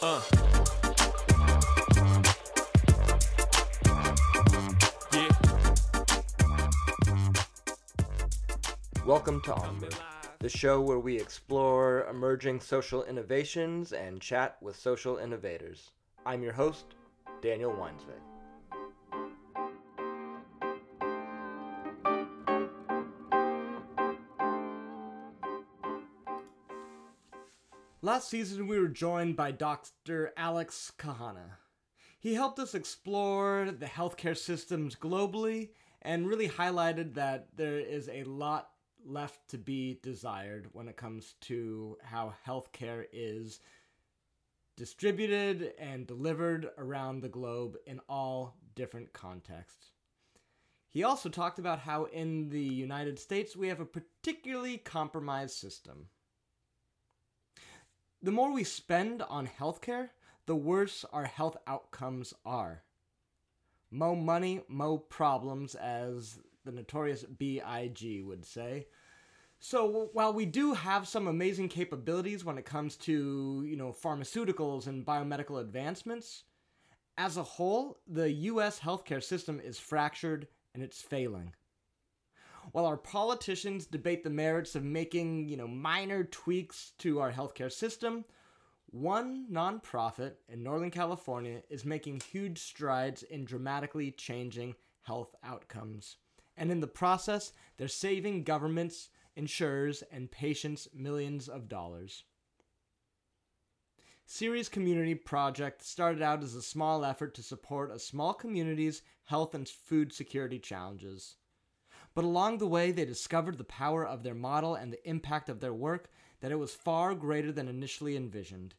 Uh. Yeah. Welcome to Onward, the show where we explore emerging social innovations and chat with social innovators. I'm your host, Daniel Weinsvig. Last season, we were joined by Dr. Alex Kahana. He helped us explore the healthcare systems globally and really highlighted that there is a lot left to be desired when it comes to how healthcare is distributed and delivered around the globe in all different contexts. He also talked about how in the United States we have a particularly compromised system. The more we spend on healthcare, the worse our health outcomes are. Mo money, mo problems, as the notorious B.I.G. would say. So while we do have some amazing capabilities when it comes to, you know, pharmaceuticals and biomedical advancements, as a whole, the US healthcare system is fractured and it's failing. While our politicians debate the merits of making, you know, minor tweaks to our healthcare system, one nonprofit in Northern California is making huge strides in dramatically changing health outcomes. And in the process, they're saving governments, insurers, and patients millions of dollars. Ceres Community Project started out as a small effort to support a small community's health and food security challenges. But along the way, they discovered the power of their model and the impact of their work that it was far greater than initially envisioned.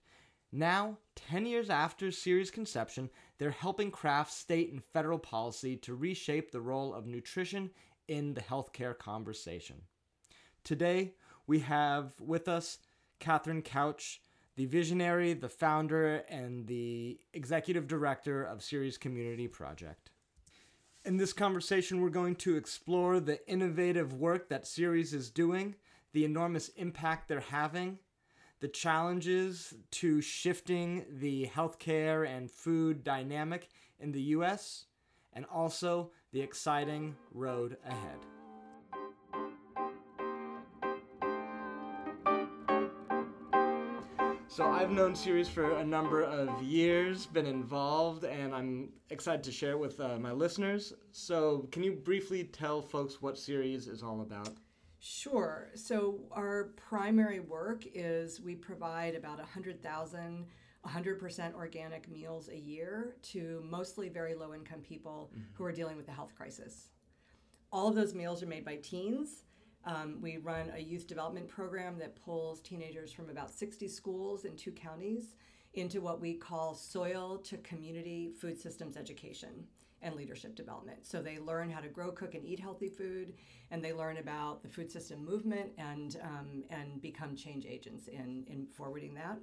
Now, 10 years after Ceres' conception, they're helping craft state and federal policy to reshape the role of nutrition in the healthcare conversation. Today, we have with us Cathryn Couch, the visionary, the founder, and the executive director of Ceres Community Project. In this conversation, we're going to explore the innovative work that Ceres is doing, the enormous impact they're having, the challenges to shifting the healthcare and food dynamic in the US, and also the exciting road ahead. So I've known Ceres for a number of years, been involved, and I'm excited to share it with uh, my listeners. So can you briefly tell folks what Ceres is all about? Sure. So our primary work is we provide about 100,000 100% organic meals a year to mostly very low income people mm-hmm. who are dealing with the health crisis. All of those meals are made by teens. Um, we run a youth development program that pulls teenagers from about 60 schools in two counties into what we call soil to community food systems education and leadership development. So they learn how to grow, cook, and eat healthy food, and they learn about the food system movement and um, and become change agents in in forwarding that.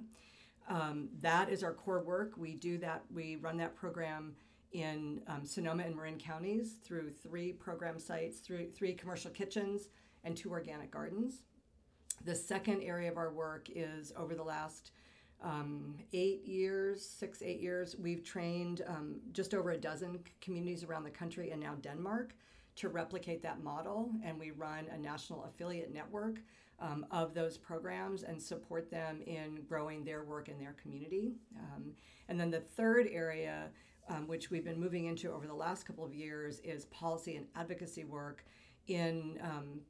Um, that is our core work. We do that. We run that program in um, Sonoma and Marin counties through three program sites, through three commercial kitchens, and two organic gardens. The second area of our work is over the last um, eight years, six, eight years, we've trained um, just over a dozen communities around the country and now Denmark to replicate that model. And we run a national affiliate network um, of those programs and support them in growing their work in their community. Um, and then the third area, um, which we've been moving into over the last couple of years, is policy and advocacy work in um,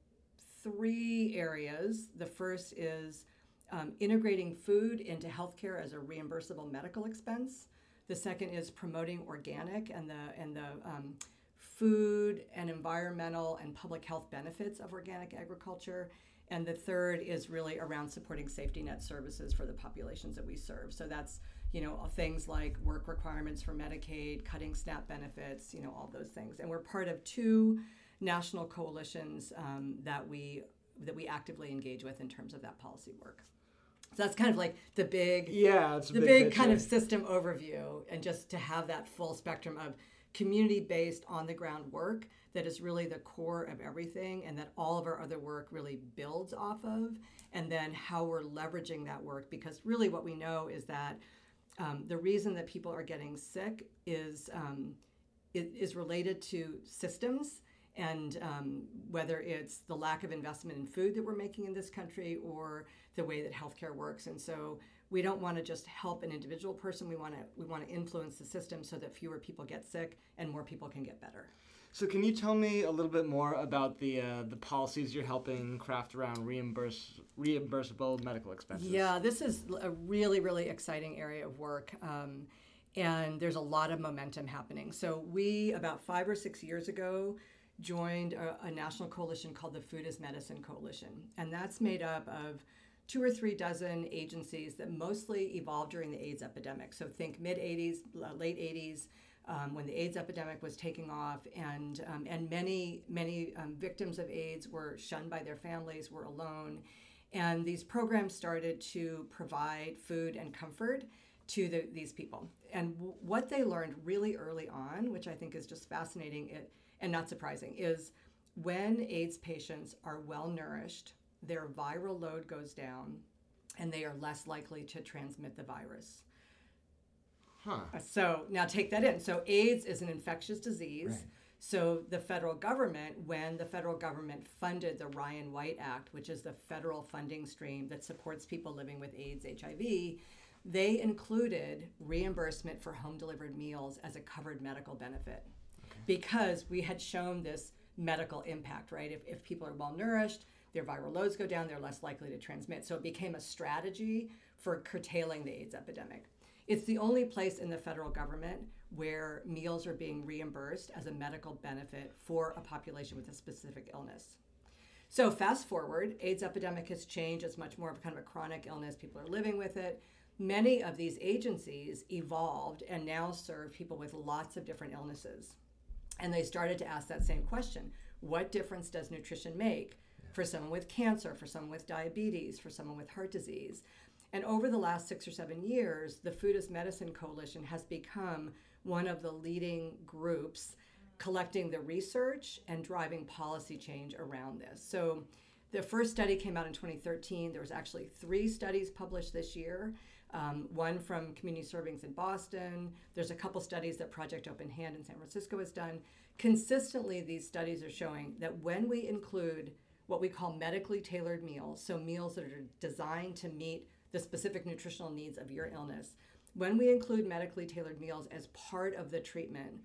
three areas. The first is um, integrating food into healthcare as a reimbursable medical expense. The second is promoting organic and the and the um, food and environmental and public health benefits of organic agriculture. And the third is really around supporting safety net services for the populations that we serve. So that's you know things like work requirements for Medicaid, cutting SNAP benefits, you know all those things. And we're part of two national coalitions um, that we that we actively engage with in terms of that policy work. So that's kind of like the big, yeah, the big, big kind of system overview, and just to have that full spectrum of community-based, on-the-ground work that is really the core of everything, and that all of our other work really builds off of, and then how we're leveraging that work. Because really, what we know is that Um, the reason that people are getting sick is um, it is related to systems and um, whether it's the lack of investment in food that we're making in this country or the way that healthcare works. And so we don't want to just help an individual person. We want to we want to influence the system so that fewer people get sick and more people can get better. So, can you tell me a little bit more about the uh, the policies you're helping craft around reimburse reimbursable medical expenses? Yeah, this is a really really exciting area of work. Um, and there's a lot of momentum happening. So, we, about five or six years ago, joined a, a, national coalition called the Food as Medicine Coalition. And that's made up of two or three dozen agencies that mostly evolved during the AIDS epidemic. So, think mid 80s, late 80s. Um, when the AIDS epidemic was taking off, and um, and many many um, victims of AIDS were shunned by their families, were alone, and these programs started to provide food and comfort to the, these people. And w- what they learned really early on, which I think is just fascinating it, and not surprising, is when AIDS patients are well nourished, their viral load goes down and they are less likely to transmit the virus. Huh. Uh, so now take that in. So AIDS is an infectious disease. Right. So the federal government, when the federal government funded the Ryan White Act, which is the federal funding stream that supports people living with AIDS, HIV, they included reimbursement for home delivered meals as a covered medical benefit. Because we had shown this medical impact, right? If, if people are well nourished, their viral loads go down, they're less likely to transmit. So it became a strategy for curtailing the AIDS epidemic. It's the only place in the federal government where meals are being reimbursed as a medical benefit for a population with a specific illness. So fast forward, AIDS epidemic has changed. It's much more of kind of a chronic illness. People are living with it many of these agencies evolved and now serve people with lots of different illnesses. And they started to ask that same question What difference does nutrition make for someone with cancer, for someone with diabetes, for someone with heart disease? And over the last six or seven years, the Food as Medicine Coalition has become one of the leading groups collecting the research and driving policy change around this. So the first study came out in 2013. There was actually three studies published this year um, one from Community Servings in Boston. There's a couple studies that Project Open Hand in San Francisco has done. Consistently, these studies are showing that when we include what we call medically tailored meals, so meals that are designed to meet the specific nutritional needs of your illness, when we include medically tailored meals as part of the treatment,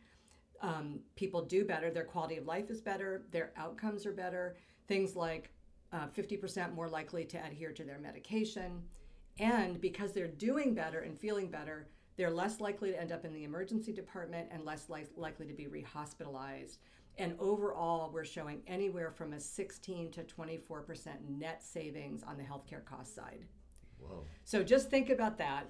um, people do better. Their quality of life is better. Their outcomes are better. Things like uh, 50% more likely to adhere to their medication. And because they're doing better and feeling better, they're less likely to end up in the emergency department and less li- likely to be rehospitalized. And overall, we're showing anywhere from a 16 to 24% net savings on the healthcare cost side. Whoa. So just think about that.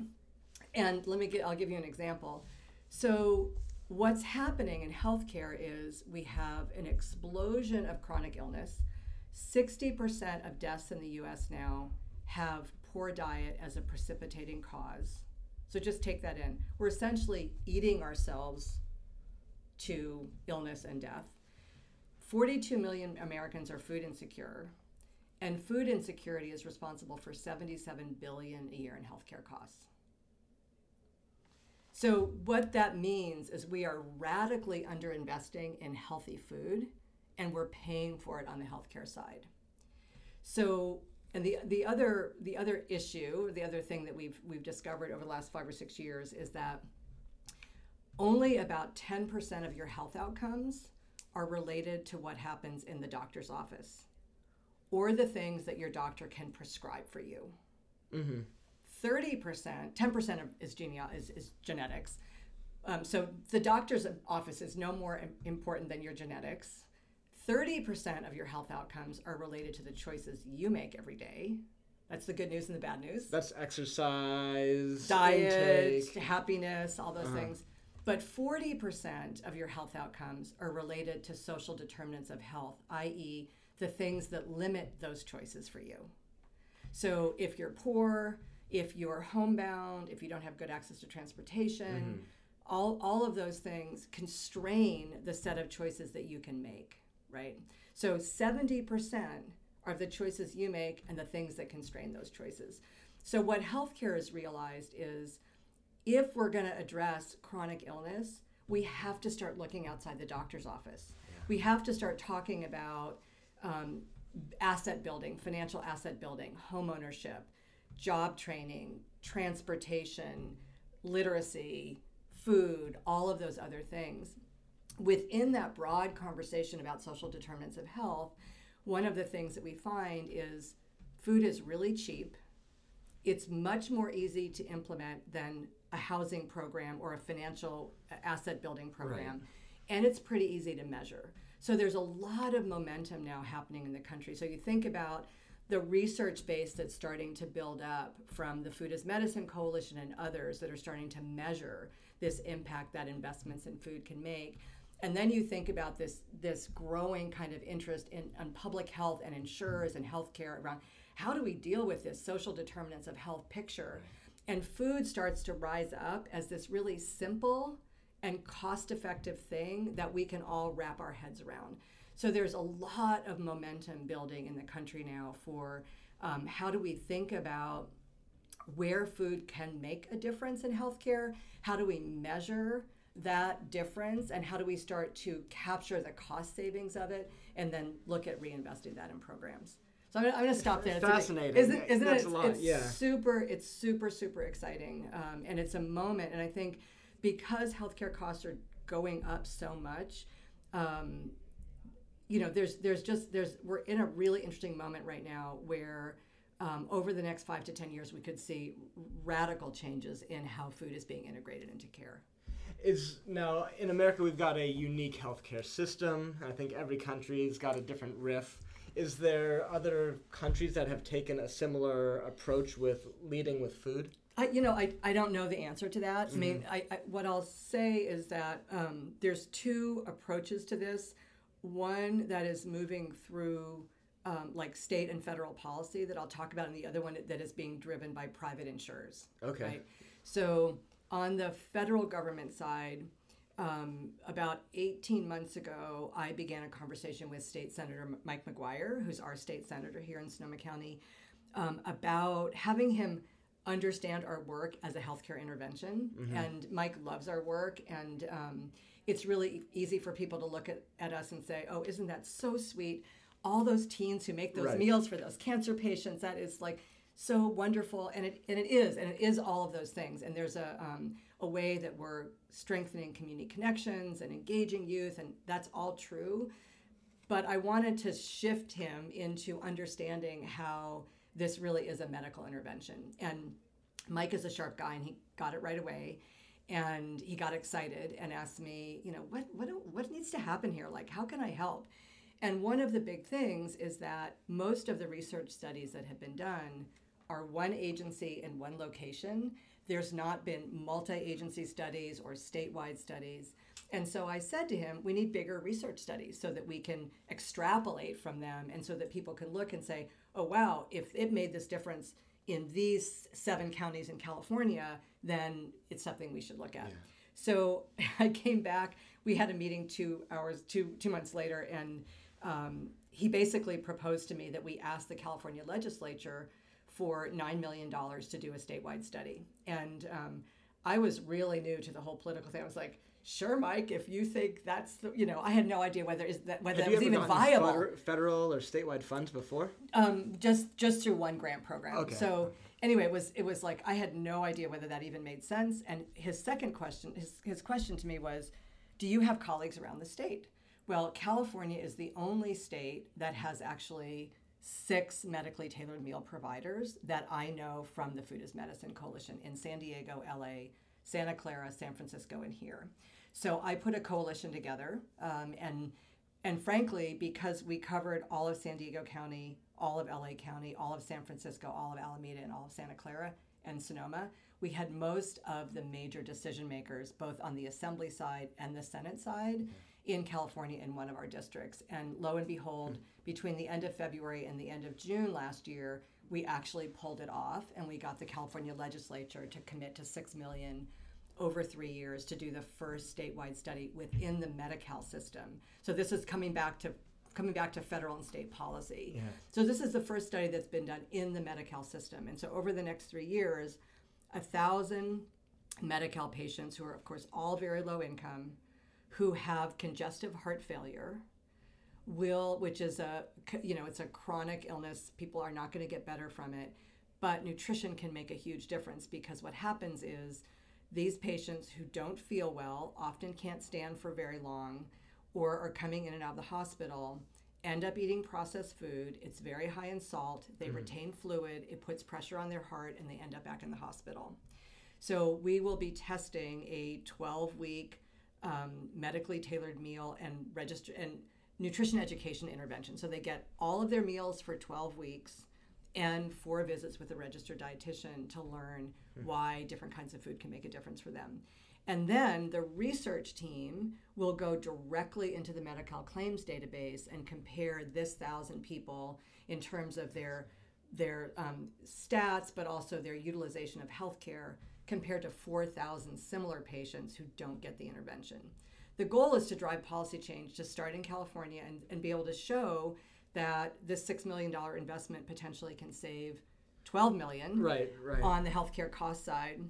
And let me get, I'll give you an example. So, what's happening in healthcare is we have an explosion of chronic illness. 60% of deaths in the US now have poor diet as a precipitating cause. So just take that in. We're essentially eating ourselves to illness and death. 42 million Americans are food insecure, and food insecurity is responsible for 77 billion a year in healthcare costs. So what that means is we are radically underinvesting in healthy food and we're paying for it on the healthcare side. So and the the other the other issue, the other thing that we've we've discovered over the last five or six years is that only about 10% of your health outcomes are related to what happens in the doctor's office or the things that your doctor can prescribe for you. Mm-hmm. 30%, 10% of is, genea- is, is genetics. Um, so the doctor's office is no more important than your genetics. 30% of your health outcomes are related to the choices you make every day. That's the good news and the bad news. That's exercise, diet, intake. happiness, all those uh-huh. things. But 40% of your health outcomes are related to social determinants of health, i.e., the things that limit those choices for you. So if you're poor, if you're homebound, if you don't have good access to transportation, mm-hmm. all, all of those things constrain the set of choices that you can make right? So 70% are the choices you make and the things that constrain those choices. So what healthcare has realized is if we're going to address chronic illness, we have to start looking outside the doctor's office. Yeah. We have to start talking about um, asset building, financial asset building, home ownership, job training, transportation, literacy, food, all of those other things. Within that broad conversation about social determinants of health, one of the things that we find is food is really cheap. It's much more easy to implement than a housing program or a financial uh, asset building program. Right. And it's pretty easy to measure. So there's a lot of momentum now happening in the country. So you think about the research base that's starting to build up from the Food as Medicine Coalition and others that are starting to measure this impact that investments in food can make. And then you think about this this growing kind of interest in, in public health and insurers and healthcare around how do we deal with this social determinants of health picture? And food starts to rise up as this really simple and cost effective thing that we can all wrap our heads around. So there's a lot of momentum building in the country now for um, how do we think about where food can make a difference in healthcare? How do we measure that difference? And how do we start to capture the cost savings of it and then look at reinvesting that in programs? So I'm, I'm going to stop there. Fascinating. It's isn't, isn't That's it? a lot. It's yeah. super. It's super super exciting, um, and it's a moment. And I think because healthcare costs are going up so much, um, you know, there's there's just there's we're in a really interesting moment right now where. Um, over the next five to ten years, we could see radical changes in how food is being integrated into care is now in America we've got a unique healthcare system. I think every country's got a different riff. Is there other countries that have taken a similar approach with leading with food? I, you know, I, I don't know the answer to that. Mm-hmm. I mean, I, I, what I'll say is that um, there's two approaches to this. One that is moving through um, like state and federal policy that I'll talk about, and the other one that is being driven by private insurers. Okay. Right? So on the federal government side, um, about 18 months ago, I began a conversation with State Senator Mike McGuire, who's our state senator here in Sonoma County, um, about having him understand our work as a healthcare intervention. Mm-hmm. And Mike loves our work, and um, it's really easy for people to look at, at us and say, oh, isn't that so sweet? All those teens who make those right. meals for those cancer patients, that is like so wonderful. And it, and it is, and it is all of those things. And there's a, um, a way that we're strengthening community connections and engaging youth, and that's all true. But I wanted to shift him into understanding how this really is a medical intervention. And Mike is a sharp guy, and he got it right away. And he got excited and asked me, you know, what what what needs to happen here? Like, how can I help? And one of the big things is that most of the research studies that have been done are one agency in one location there's not been multi agency studies or statewide studies. And so I said to him, we need bigger research studies so that we can extrapolate from them and so that people can look and say, oh, wow, if it made this difference in these seven counties in California, then it's something we should look at. Yeah. So I came back. We had a meeting two hours, two two months later, and um, he basically proposed to me that we ask the California legislature for $9 million to do a statewide study. And um, I was really new to the whole political thing. I was like, sure, Mike, if you think that's the, you know, I had no idea whether is that whether Have that was even viable. Federal or statewide funds before? Um, just just through one grant program. Okay. So anyway, it was it was like I had no idea whether that even made sense. And his second question, his his question to me was, do you have colleagues around the state? Well, California is the only state that has actually six medically tailored meal providers that I know from the Food is Medicine Coalition in San Diego, LA, Santa Clara, San Francisco, and here. So I put a coalition together, um, and and frankly, because we covered all of San Diego County, all of LA County, all of San Francisco, all of Alameda, and all of Santa Clara and Sonoma, we had most of the major decision makers, both on the Assembly side and the Senate side, in California in one of our districts. And lo and behold, between the end of February and the end of June last year, we actually pulled it off and we got the California legislature to commit to 6 million over 3 years to do the first statewide study within the Medi-Cal system. So this is coming back to coming back to federal and state policy. Yeah. So this is the first study that's been done in the Medi-Cal system. And so over the next 3 years, a thousand Medi-Cal patients who are, of course, all very low income, who have congestive heart failure, will, which is a, you know, it's a chronic illness. People are not going to get better from it. But nutrition can make a huge difference because what happens is these patients who don't feel well, often can't stand for very long, or are coming in and out of the hospital, end up eating processed food. It's very high in salt. They mm. retain fluid. It puts pressure on their heart, and they end up back in the hospital. So we will be testing a 12 week um, medically tailored meal and register and nutrition education intervention. So they get all of their meals for 12 weeks and four visits with a registered dietitian to learn mm. why different kinds of food can make a difference for them. And then the research team will go directly into the Medi-Cal claims database and compare this thousand people in terms of their their um, stats, but also their utilization of healthcare compared to 4,000 similar patients who don't get the intervention. The goal is to drive policy change to start in California and, and be able to show that this $6 million investment potentially can save 12 million right, right. on the healthcare cost side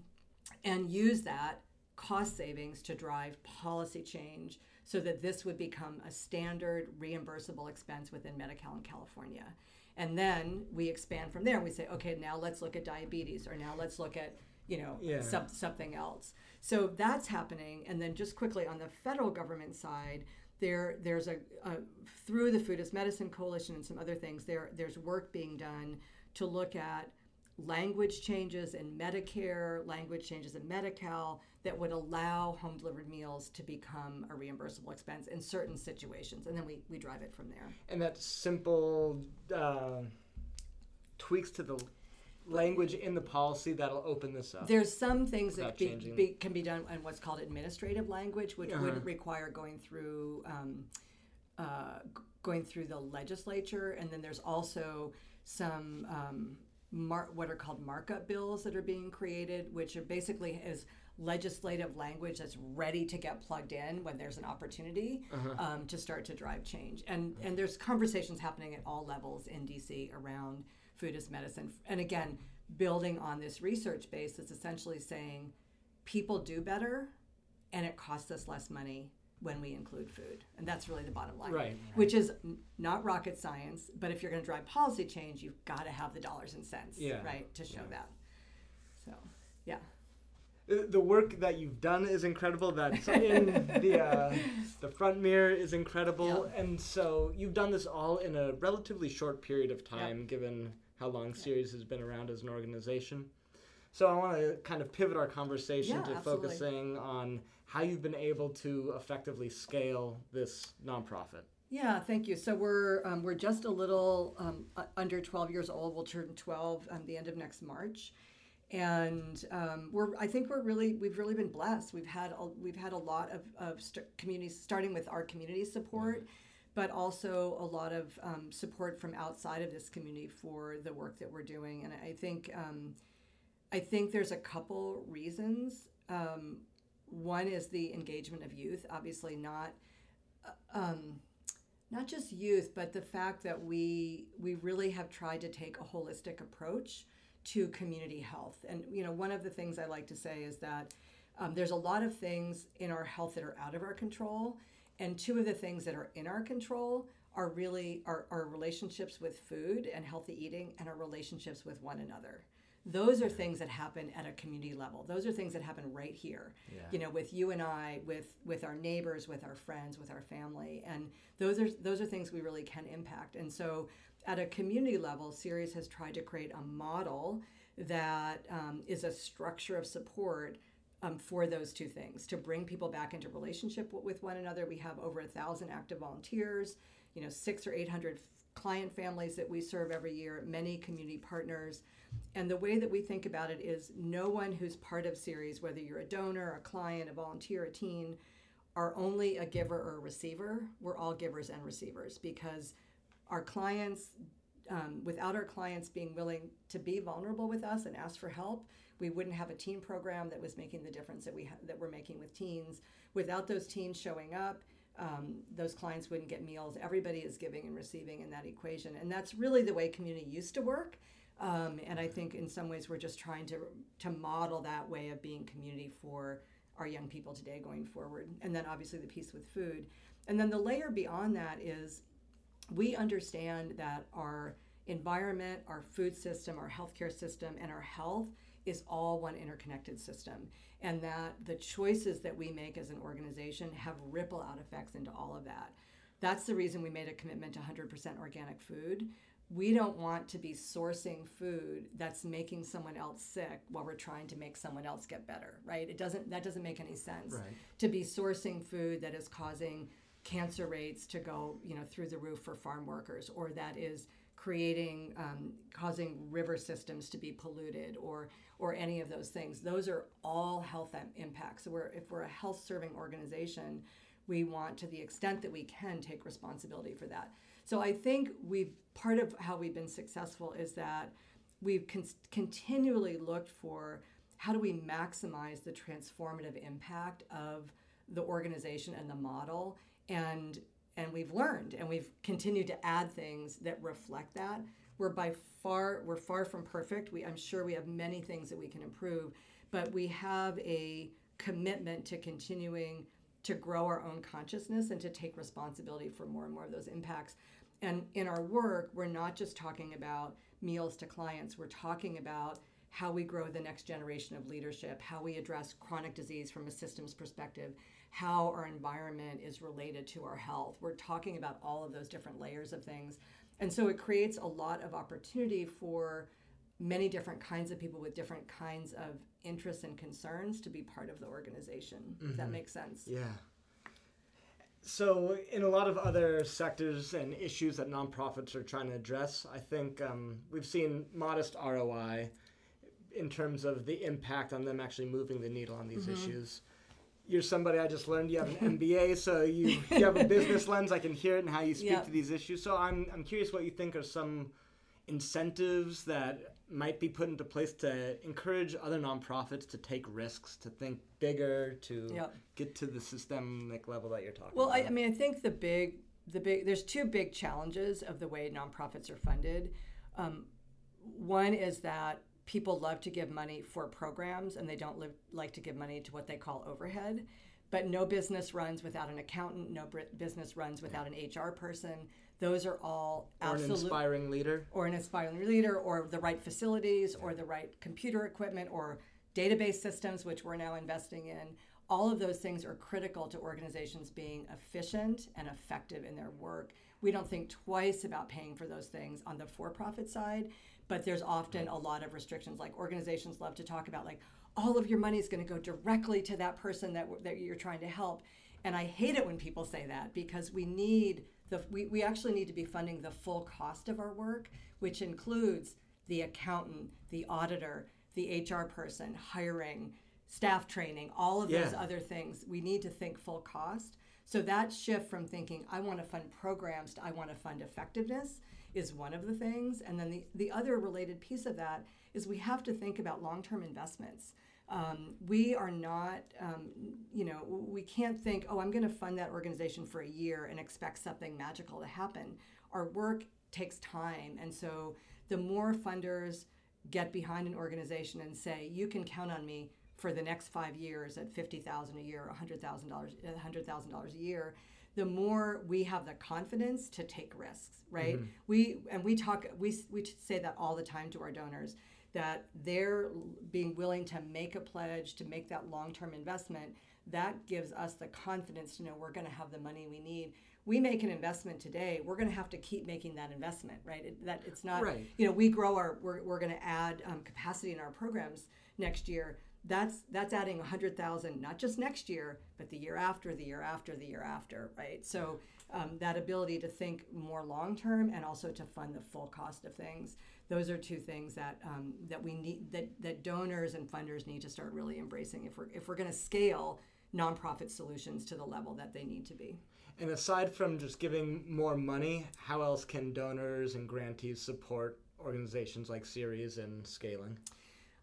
and use that cost savings to drive policy change so that this would become a standard reimbursable expense within Medi-Cal in California. And then we expand from there and we say, okay, now let's look at diabetes or now let's look at you know, yeah. something else. So that's happening. And then just quickly on the federal government side, there there's a, a through the Food as Medicine Coalition and some other things, there there's work being done to look at language changes in Medicare, language changes in Medi-Cal that would allow home delivered meals to become a reimbursable expense in certain situations. And then we, we drive it from there. And that simple uh, tweaks to the language in the policy that'll open this up. There's some things that be, be, can be done in what's called administrative language, which uh-huh. would require going through um, uh, going through the legislature, and then there's also some um, mar- what are called markup bills that are being created, which are basically is legislative language that's ready to get plugged in when there's an opportunity uh-huh. um, to start to drive change. And and there's conversations happening at all levels in DC around food as medicine. And again, building on this research base that's essentially saying people do better and it costs us less money when we include food. And that's really the bottom line. Right. Which is not rocket science, but if you're going to drive policy change, you've got to have the dollars and cents, yeah. right, to show yeah. that. So, yeah. The work that you've done is incredible. That's in the uh, the front mirror is incredible, yep. and so you've done this all in a relatively short period of time, yep. given how long Ceres has been around as an organization. So I want to kind of pivot our conversation yeah, to absolutely. focusing on how you've been able to effectively scale this nonprofit. Yeah, thank you. So we're um, we're just a little um, under 12 years old. We'll turn 12 at the end of next March, and um, we're I think we're really we've really been blessed. We've had a, we've had a lot of, of st- communities starting with our community support. Mm-hmm but also a lot of um, support from outside of this community for the work that we're doing. And I think um, I think there's a couple reasons. Um, one is the engagement of youth. Obviously, not uh, um, not just youth, but the fact that we we really have tried to take a holistic approach to community health. And you know, one of the things I like to say is that um, there's a lot of things in our health that are out of our control and two of the things that are in our control are really our, our relationships with food and healthy eating and our relationships with one another. Those are things that happen at a community level. Those are things that happen right here yeah. you know with you and i with with our neighbors with our friends with our family. And those are those are things we really can impact. And so at a community level Ceres has tried to create a model that um, is a structure of support um, for those two things to bring people back into relationship with one another. We have over a thousand active volunteers, you know, six or eight hundred client families that we serve every year, many community partners. And the way that we think about it is no one who's part of Ceres, whether you're a donor, a client, a volunteer, a teen, are only a giver or a receiver. We're all givers and receivers because our clients, um, without our clients being willing to be vulnerable with us and ask for help, we wouldn't have a teen program that was making the difference that we ha- that we're making with teens. Without those teens showing up, um, those clients wouldn't get meals. Everybody is giving and receiving in that equation, and that's really the way community used to work. Um, and I think in some ways we're just trying to to model that way of being community for our young people today going forward. And then obviously the piece with food. And then the layer beyond that is we understand that our environment, our food system, our healthcare system, and our health is all one interconnected system. And that the choices that we make as an organization have ripple out effects into all of that. That's the reason we made a commitment to 100% organic food. We don't want to be sourcing food that's making someone else sick while we're trying to make someone else get better, right? It doesn't that doesn't make any sense. Right. To be sourcing food that is causing cancer rates to go, you know, through the roof for farm workers or that is creating um, causing river systems to be polluted or or any of those things. Those are all health impacts. So we're if we're a health serving organization we want to the extent that we can take responsibility for that. So i think we've part of how we've been successful is that we've con- continually looked for how do we maximize the transformative impact of the organization and the model and and we've learned and we've continued to add things that reflect that. We're by far we're far from perfect. We i'm sure we have many things that we can improve but we have a commitment to continuing to grow our own consciousness and to take responsibility for more and more of those impacts. And in our work we're not just talking about meals to clients. We're talking about how we grow the next generation of leadership how we address chronic disease from a systems perspective how our environment is related to our health. We're talking about all of those different layers of things. And so it creates a lot of opportunity for many different kinds of people with different kinds of interests and concerns to be part of the organization. Mm-hmm. If that makes sense. Yeah. So, in a lot of other sectors and issues that nonprofits are trying to address, I think um, we've seen modest ROI in terms of the impact on them actually moving the needle on these mm-hmm. issues you're somebody I just learned you have an MBA, so you, you have a business lens. I can hear it and how you speak yep. to these issues. So I'm, I'm curious what you think are some incentives that might be put into place to encourage other nonprofits to take risks, to think bigger, to yep. get to the systemic level that you're talking well, about. Well, I, I mean, I think the big, the big, there's two big challenges of the way nonprofits are funded. Um, one is that people love to give money for programs and they don't live, like to give money to what they call overhead. But no business runs without an accountant, no business runs without an HR person. Those are all or absolute, an inspiring leader. Or an inspiring leader, or the right facilities, or the right computer equipment, or database systems, which we're now investing in. All of those things are critical to organizations being efficient and effective in their work. We don't think twice about paying for those things on the for profit side but there's often a lot of restrictions. Like organizations love to talk about like all of your money is going to go directly to that person that, that you're trying to help. And i hate it when people say that because we need the we, we actually need to be funding the full cost of our work which includes the accountant the auditor the hr person hiring staff training all of yeah. those other things. We need to think full cost. So that shift from thinking i want to fund programs to i want to fund effectiveness is one of the things. And then the, the other related piece of that is we have to think about long term investments. Um, we are not, um, you know, we can't think, oh, I'm going to fund that organization for a year and expect something magical to happen. Our work takes time. And so the more funders get behind an organization and say, you can count on me for the next five years at 50,000 a year, $100,000, $100,000 a year, the more we have the confidence to take risks, right? Mm-hmm. We and we talk we we say that all the time to our donors that they're being willing to make a pledge to make that long-term investment that gives us the confidence to know we're going to have the money we need we make an investment today we're going to have to keep making that investment right it, that it's not right. you know we grow our we're, we're going to add um, capacity in our programs next year that's that's adding 100,000 not just next year but the year after the year after the year after right? So um, that ability to think more long term and also to fund the full cost of things. Those are two things that um, that we need that that donors and funders need to start really embracing if we're if we're going to scale nonprofit solutions to the level that they need to be. And aside from just giving more money how else can donors and grantees support organizations like Ceres and scaling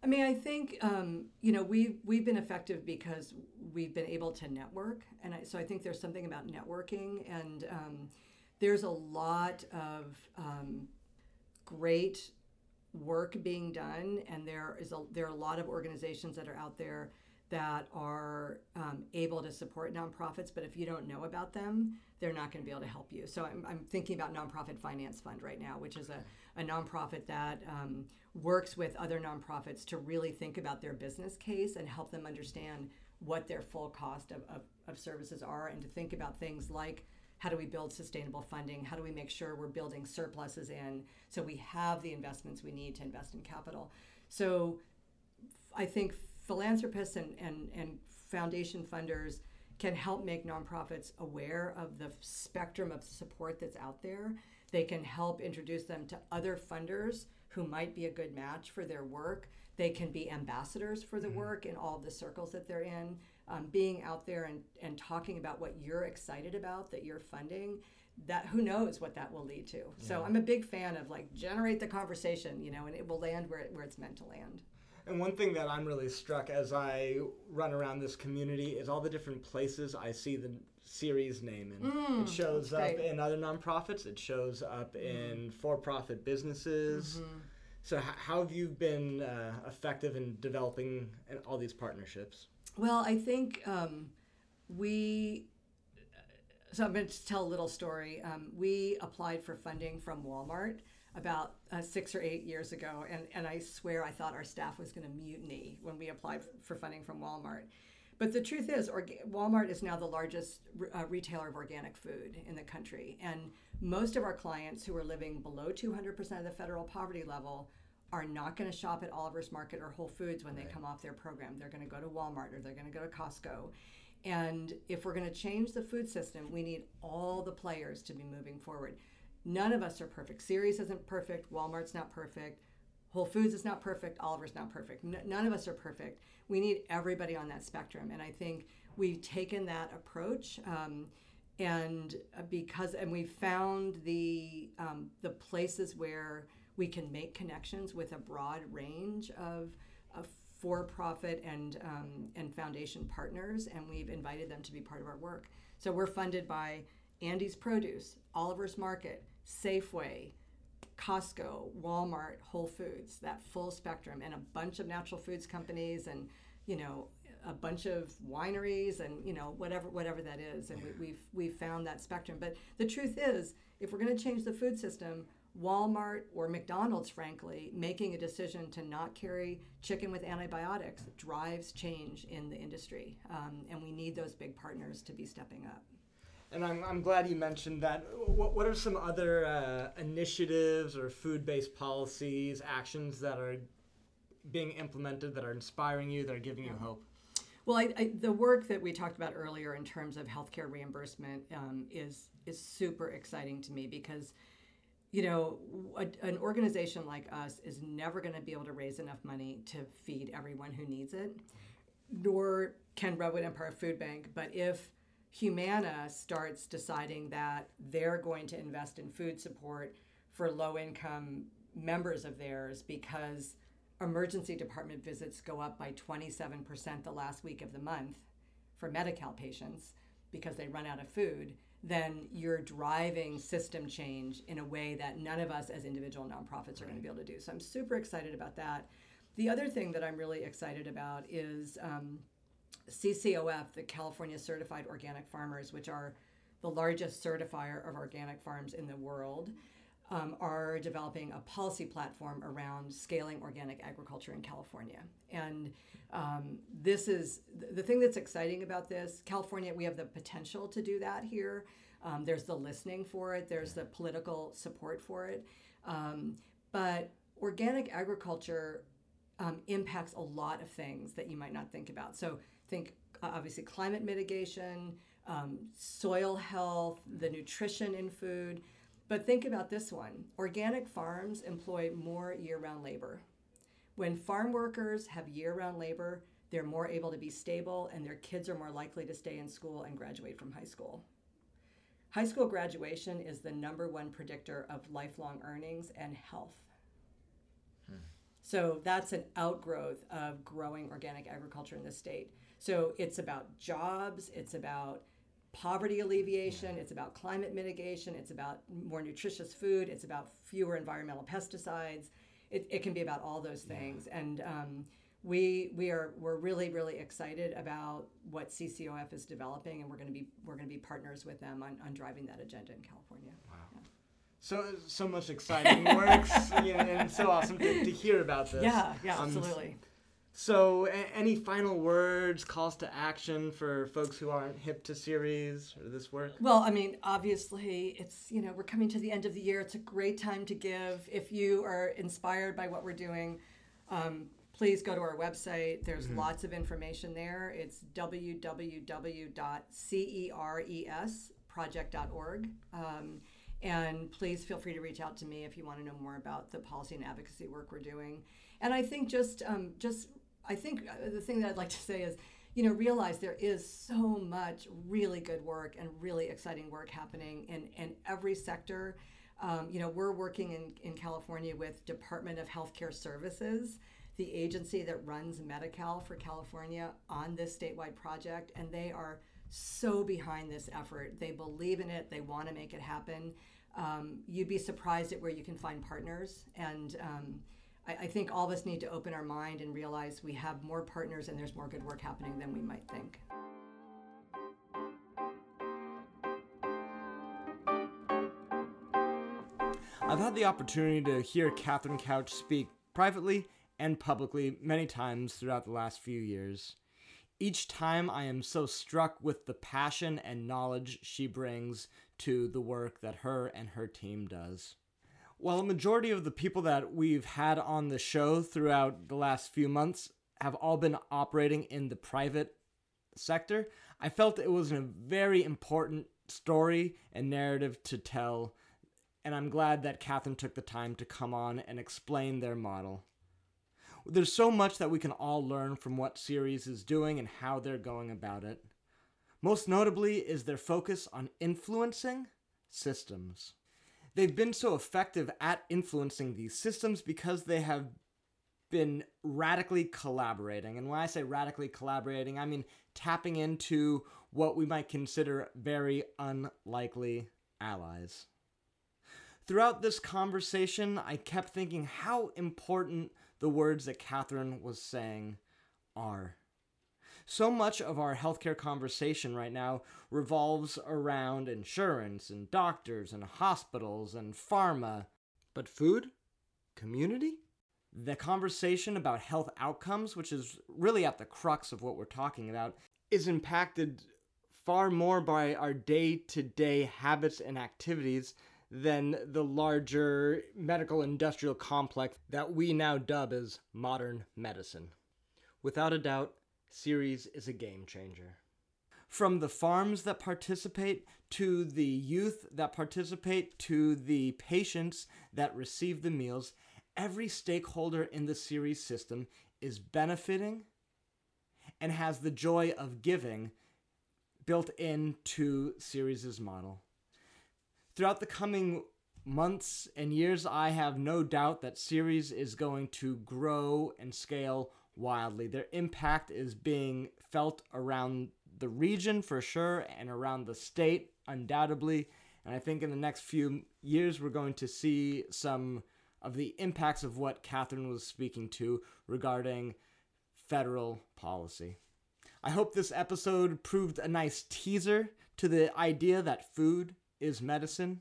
I mean, I think um, you know we we've been effective because we've been able to network, and I, so I think there's something about networking, and um, there's a lot of um, great work being done, and there is a, there are a lot of organizations that are out there that are um, able to support nonprofits, but if you don't know about them, they're not going to be able to help you. So I'm, I'm thinking about Nonprofit Finance Fund right now, which is a, a nonprofit that um, works with other nonprofits to really think about their business case and help them understand what their full cost of, of, of services are and to think about things like how do we build sustainable funding? How do we make sure we're building surpluses in so we have the investments we need to invest in capital? So I think philanthropists and, and, and foundation funders can help make nonprofits aware of the spectrum of support that's out there. They can help introduce them to other funders who might be a good match for their work. They can be ambassadors for the mm-hmm. work in all the circles that they're in. Um, being out there and, and talking about what you're excited about that you're funding that who knows what that will lead to yeah. so i'm a big fan of like generate the conversation you know and it will land where, it, where it's meant to land and one thing that I'm really struck as I run around this community is all the different places I see the Ceres name in. Mm, it shows up in other nonprofits, it shows up mm. in for profit businesses. Mm-hmm. So, h- how have you been uh, effective in developing all these partnerships? Well, I think um, we. So, I'm going to tell a little story. Um, we applied for funding from Walmart about uh, six or eight years ago, and, and I swear I thought our staff was going to mutiny when we applied for funding from Walmart. But the truth is, Walmart is now the largest uh, retailer of organic food in the country. And most of our clients who are living below 200% of the federal poverty level are not going to shop at Oliver's Market or Whole Foods when they come off their program. They're going to go to Walmart or they're going to go to Costco. And if we're going to change the food system, we need all the players to be moving forward. None of us are perfect. Ceres isn't perfect. Walmart's not perfect. Whole Foods is not perfect. Oliver's not perfect. N- none of us are perfect. We need everybody on that spectrum. And I think we've taken that approach. Um, and uh, because and we found the um, the places where we can make connections with a broad range of, of for-profit and um, and foundation partners, and we've invited them to be part of our work. So we're funded by Andy's Produce, Oliver's Market, Safeway, Costco, Walmart, Whole Foods, that full spectrum, and a bunch of natural foods companies, and you know, a bunch of wineries, and you know, whatever whatever that is. And we, we've we've found that spectrum. But the truth is, if we're going to change the food system, Walmart or McDonald's, frankly, making a decision to not carry chicken with antibiotics drives change in the industry, um, and we need those big partners to be stepping up and I'm, I'm glad you mentioned that. What, what are some other uh, initiatives or food based policies, actions that are being implemented that are inspiring you, that are giving you hope? Well, I, I, the work that we talked about earlier in terms of healthcare reimbursement um, is is super exciting to me because, you know, a, an organization like us is never going to be able to raise enough money to feed everyone who needs it, nor can Redwood Empire Food Bank. But if Humana starts deciding that they're going to invest in food support for low income members of theirs because emergency department visits go up by 27% the last week of the month for Medi-Cal patients because they run out of food, then you're driving system change in a way that none of us as individual nonprofits are going to be able to do. So I'm super excited about that. The other thing that I'm really excited about is um, CCOF, the California Certified Organic Farmers, which are the largest certifier of organic farms in the world, um, are developing a policy platform around scaling organic agriculture in California. And um, this is the thing that's exciting about this. California, we have the potential to do that here. Um, there's the listening for it, there's the political support for it. Um, but organic agriculture um, impacts a lot of things that you might not think about. So think uh, obviously climate mitigation, um, soil health, the nutrition in food. But think about this one organic farms employ more year round labor. When farm workers have year round labor, they're more able to be stable and their kids are more likely to stay in school and graduate from high school. High school graduation is the number one predictor of lifelong earnings and health. Hmm. So that's an outgrowth of growing organic agriculture in the state. So it's about jobs, it's about poverty alleviation, it's about climate mitigation, it's about more nutritious food, it's about fewer environmental pesticides. it, it can be about all those things. And um, we we are we're really really excited about what CCOF is developing, and we're going to be we're going to be partners with them on, on driving that agenda in California. Wow. Yeah. So so much exciting works, know, and so awesome to, to hear about this. Yeah, yeah, um, absolutely. So, a- any final words, calls to action for folks who aren't hip to Ceres or this work? Well, I mean, obviously, it's, you know, we're coming to the end of the year. It's a great time to give. If you are inspired by what we're doing, um, please go to our website. There's mm-hmm. lots of information there. It's www.ceresproject.org. Um, and please feel free to reach out to me if you want to know more about the policy and advocacy work we're doing. And I think just um, just I think uh, the thing that I'd like to say is, you know, realize there is so much really good work and really exciting work happening in in every sector. Um, you know, we're working in, in California with Department of Healthcare Services the agency that runs Medi-Cal for California on this statewide project, and they are so behind this effort. They believe in it, they want to make it happen. Um, you'd be surprised at where you can find partners. And um, I, I, think all of us need to open our mind and realize we have more partners and there's more good work happening than we might think. I've had the opportunity to hear Cathryn Couch speak privately and publicly many times throughout the last few years. Each time I am so struck with the passion and knowledge she brings to the work that her and her team does. While a majority of the people that we've had on the show throughout the last few months have all been operating in the private sector, I felt it was a very important story and narrative to tell, and I'm glad that Cathryn took the time to come on and explain their model there's so much that we can all learn from what Ceres is doing and how they're going about it. Most notably is their focus on influencing systems. They've been so effective at influencing these systems because they have been radically collaborating. And when I say radically collaborating, I mean tapping into what we might consider very unlikely allies. Throughout this conversation, I kept thinking how important the words that Cathryn was saying are. So much of our healthcare conversation right now revolves around insurance and doctors and hospitals and pharma. But food? Community? The conversation about health outcomes, which is really at the crux of what we're talking about, is impacted far more by our day to day habits and activities than the larger medical industrial complex that we now dub as modern medicine. Without a doubt, Ceres is a game changer. From the farms that participate to the youth that participate to the patients that receive the meals, every stakeholder in the Ceres system is benefiting and has the joy of giving built into Ceres's model. Throughout the coming months and years, I have no doubt that Ceres is going to grow and scale wildly. Their impact is being felt around the region for sure and around the state undoubtedly. And I think in the next few years, we're going to see some of the impacts of what Cathryn was speaking to regarding federal policy. I hope this episode proved a nice teaser to the idea that food is medicine,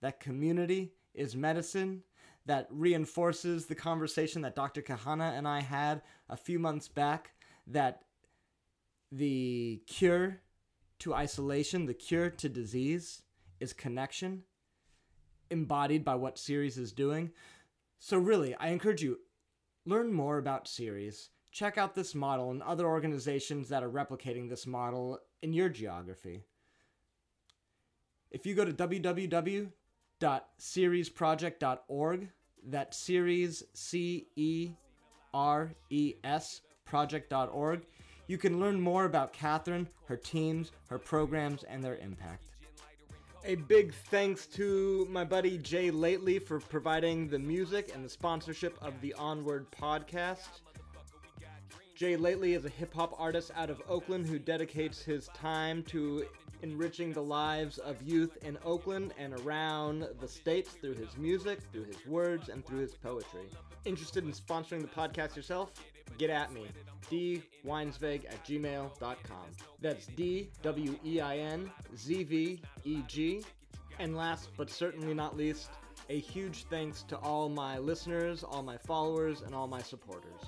that community is medicine, that reinforces the conversation that Dr. Kahana and I had a few months back that the cure to isolation, the cure to disease is connection, embodied by what Ceres is doing. So, really, I encourage you learn more about Ceres. Check out this model and other organizations that are replicating this model in your geography. If you go to www.ceresproject.org, that Ceres C E R E S, project.org, you can learn more about Cathryn, her teams, her programs, and their impact. A big thanks to my buddy Jay Lately for providing the music and the sponsorship of the Onward podcast. Jay Lately is a hip hop artist out of Oakland who dedicates his time to enriching the lives of youth in Oakland and around the states through his music, through his words, and through his poetry. interested in sponsoring the podcast yourself, get at me. dweinzveg at gmail.com. That's D W E I N Z V E G. And last but certainly not least, a huge thanks to all my listeners, all my followers, and all my supporters.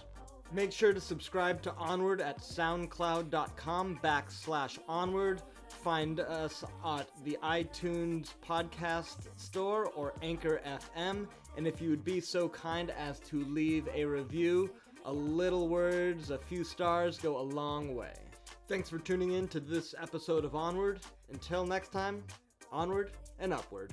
Make sure to subscribe to Onward at soundcloud.com backslash onward. Find us at the iTunes podcast store or Anchor FM. And if you would be so kind as to leave a review, a little words, a few stars go a long way. Thanks for tuning in to this episode of Onward. Until next time, onward and upward.